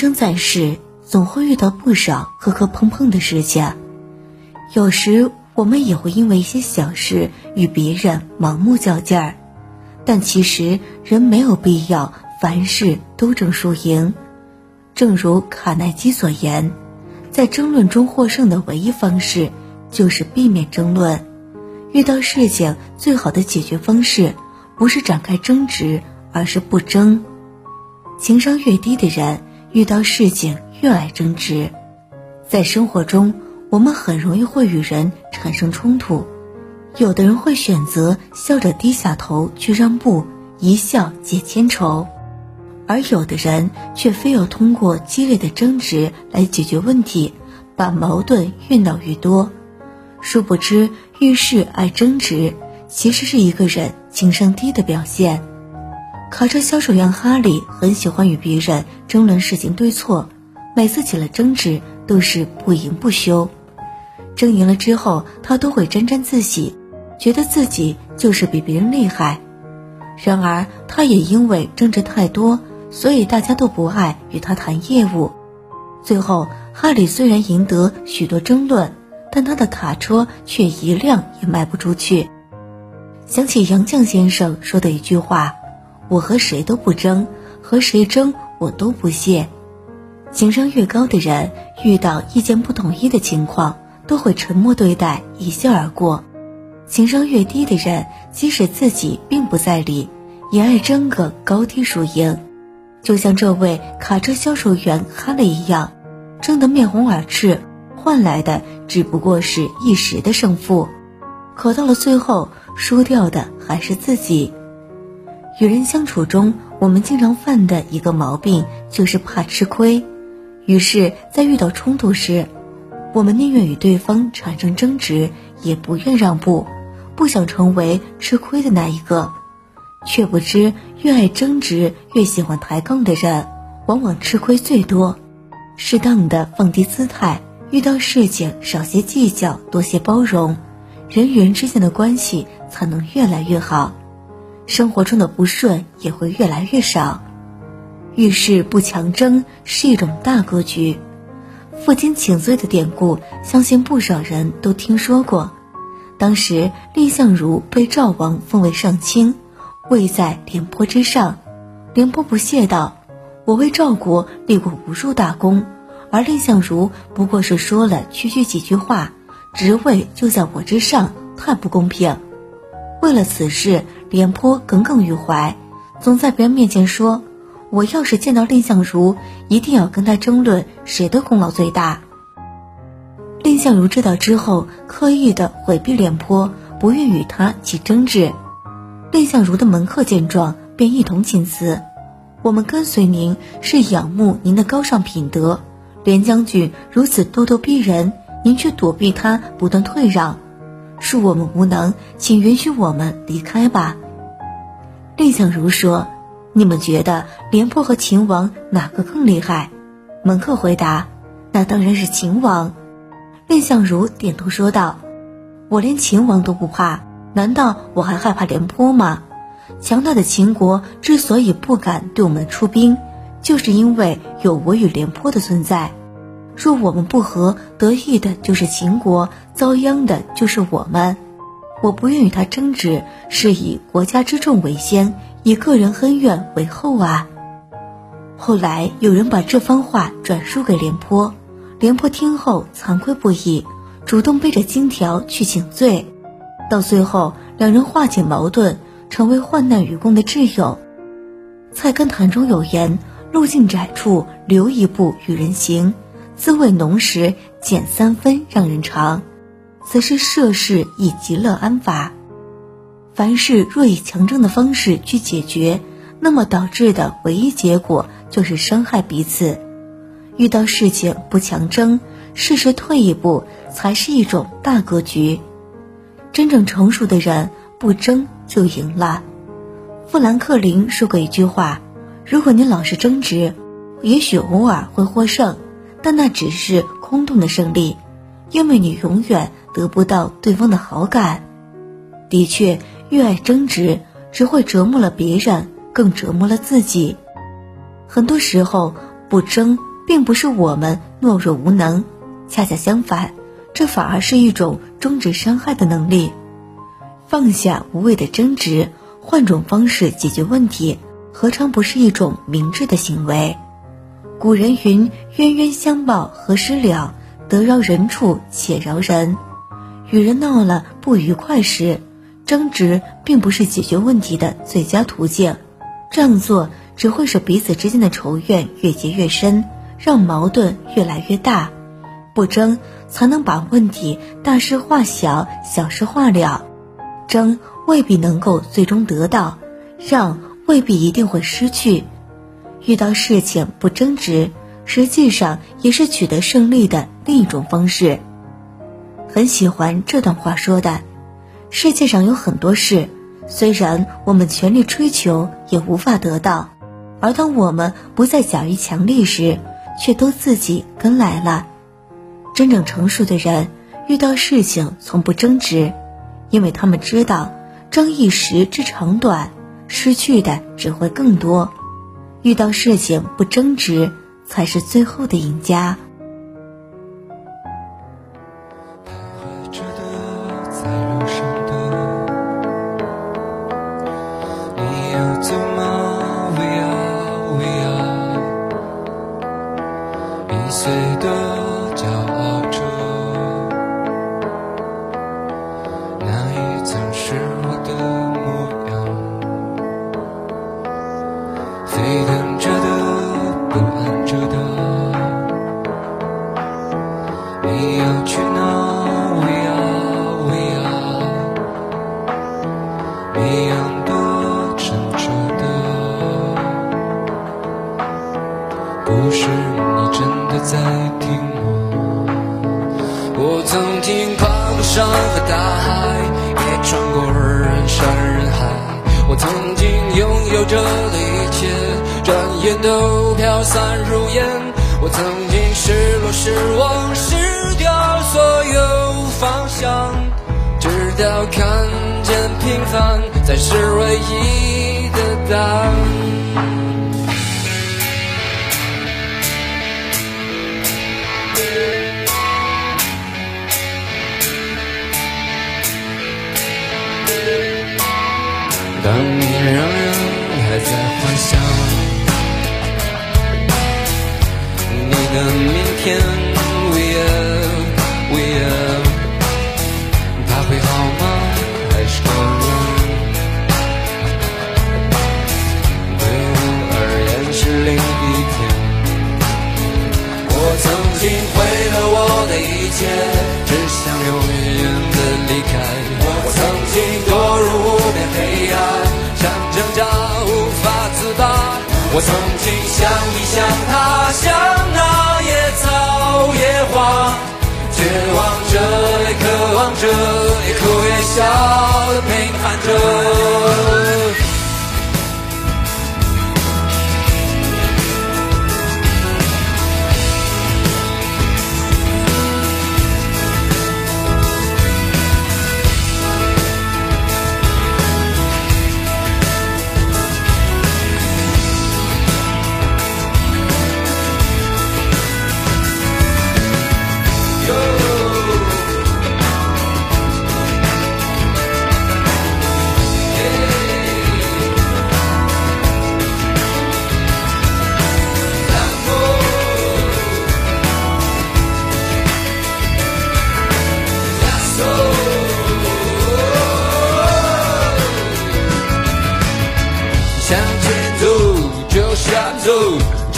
生在世，总会遇到不少磕磕碰碰的事情。有时我们也会因为一些小事与别人盲目较劲儿，但其实人没有必要凡事都争输赢。正如卡耐基所言，在争论中获胜的唯一方式就是避免争论。遇到事情，最好的解决方式不是展开争执，而是不争。情商越低的人。遇到事情越爱争执，在生活中，我们很容易会与人产生冲突。有的人会选择笑着低下头去让步，一笑解千愁；而有的人却非要通过激烈的争执来解决问题，把矛盾越闹越多。殊不知，遇事爱争执，其实是一个人情商低的表现。卡车销售员哈利很喜欢与别人争论事情对错，每次起了争执都是不赢不休。争赢了之后，他都会沾沾自喜，觉得自己就是比别人厉害。然而，他也因为争执太多，所以大家都不爱与他谈业务。最后，哈里虽然赢得许多争论，但他的卡车却一辆也卖不出去。想起杨绛先生说的一句话。我和谁都不争，和谁争我都不屑。情商越高的人，遇到意见不统一的情况，都会沉默对待，一笑而过；情商越低的人，即使自己并不在理，也爱争个高低输赢。就像这位卡车销售员哈雷一样，争得面红耳赤，换来的只不过是一时的胜负，可到了最后，输掉的还是自己。与人相处中，我们经常犯的一个毛病就是怕吃亏，于是，在遇到冲突时，我们宁愿与对方产生争执，也不愿让步，不想成为吃亏的那一个，却不知越爱争执、越喜欢抬杠的人，往往吃亏最多。适当的放低姿态，遇到事情少些计较，多些包容，人与人之间的关系才能越来越好。生活中的不顺也会越来越少，遇事不强争是一种大格局。负荆请罪的典故，相信不少人都听说过。当时蔺相如被赵王封为上卿，位在廉颇之上。廉颇不屑道：“我为赵国立过无数大功，而蔺相如不过是说了区区几句话，职位就在我之上，太不公平。”为了此事。廉颇耿耿于怀，总在别人面前说：“我要是见到蔺相如，一定要跟他争论谁的功劳最大。”蔺相如知道之后，刻意的回避廉颇，不愿与他起争执。蔺相如的门客见状，便一同请辞：“我们跟随您是仰慕您的高尚品德，廉将军如此咄咄逼人，您却躲避他，不断退让。”恕我们无能，请允许我们离开吧。蔺相如说：“你们觉得廉颇和秦王哪个更厉害？”门客回答：“那当然是秦王。”蔺相如点头说道：“我连秦王都不怕，难道我还害怕廉颇吗？强大的秦国之所以不敢对我们出兵，就是因为有我与廉颇的存在。”若我们不和，得意的就是秦国，遭殃的就是我们。我不愿与他争执，是以国家之重为先，以个人恩怨为后啊。后来有人把这番话转述给廉颇，廉颇听后惭愧不已，主动背着金条去请罪。到最后，两人化解矛盾，成为患难与共的挚友。菜根谭中有言：“路径窄处留一步与人行。”滋味浓时减三分让人尝，则是涉世以极乐安法。凡事若以强争的方式去解决，那么导致的唯一结果就是伤害彼此。遇到事情不强争，适时退一步，才是一种大格局。真正成熟的人不争就赢了。富兰克林说过一句话：“如果你老是争执，也许偶尔会获胜。”但那只是空洞的胜利，因为你永远得不到对方的好感。的确，越爱争执，只会折磨了别人，更折磨了自己。很多时候，不争并不是我们懦弱无能，恰恰相反，这反而是一种终止伤害的能力。放下无谓的争执，换种方式解决问题，何尝不是一种明智的行为？古人云：“冤冤相报何时了？得饶人处且饶人。”与人闹了不愉快时，争执并不是解决问题的最佳途径。这样做只会使彼此之间的仇怨越结越深，让矛盾越来越大。不争，才能把问题大事化小，小事化了。争未必能够最终得到，让未必一定会失去。遇到事情不争执，实际上也是取得胜利的另一种方式。很喜欢这段话说的：世界上有很多事，虽然我们全力追求也无法得到，而当我们不再假于强力时，却都自己跟来了。真正成熟的人，遇到事情从不争执，因为他们知道，争一时之长短，失去的只会更多。遇到事情不争执，才是最后的赢家。曾是我的模样，沸腾着的，不安着的。你要去哪？We are，we are。样的，沉着的，不是你真的在听吗？我曾经跨过山和大海。穿过人山人海。我曾经拥有着的一切，转眼都飘散如烟。我曾经失落、失望、失掉所有方向，直到看见平凡才是唯一的答案。仍然还在幻想你的明天，We are，We are，他会好吗？还是个人？对我而言是另一天。我曾经毁了我的一切，曾经想你想他，像那野草野花，绝望着也渴望着，也哭也笑平凡着。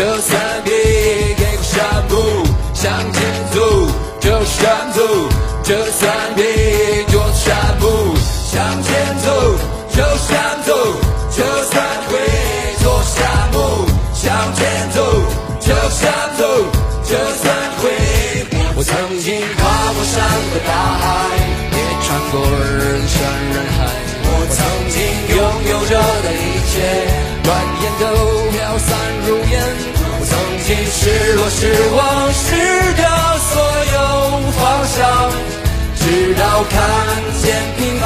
就算别给过山姆，向前走，就算走，就算别做山姆，向前走，就算走，就算会做山姆，向前走，就算走，就算会。我曾经跨过山和大海，也穿过人山人海，我曾经拥有着的一切，转眼都我曾经失落、失望、失掉所有方向，直到看见平凡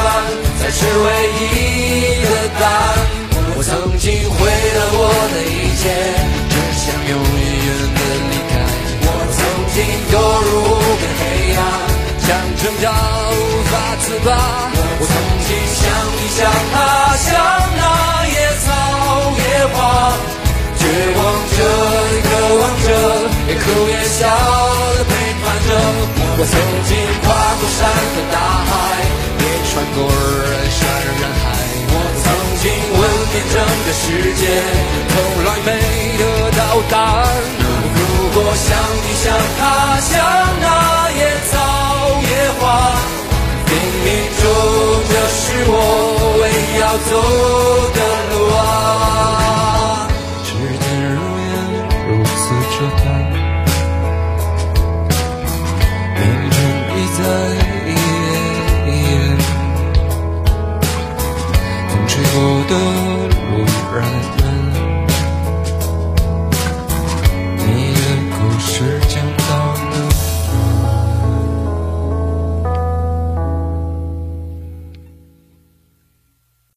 才是唯一的答案。我曾经毁了我的一切，只想永远的离开。我曾经堕入无边黑暗，想挣扎无法自拔。哭也笑的陪伴着。我曾经跨过山和大海，也穿过人山人海。我曾经问遍整个世界，从来没得到答案。如果像你像他像那野草野花，冥冥中这是我唯一要走的。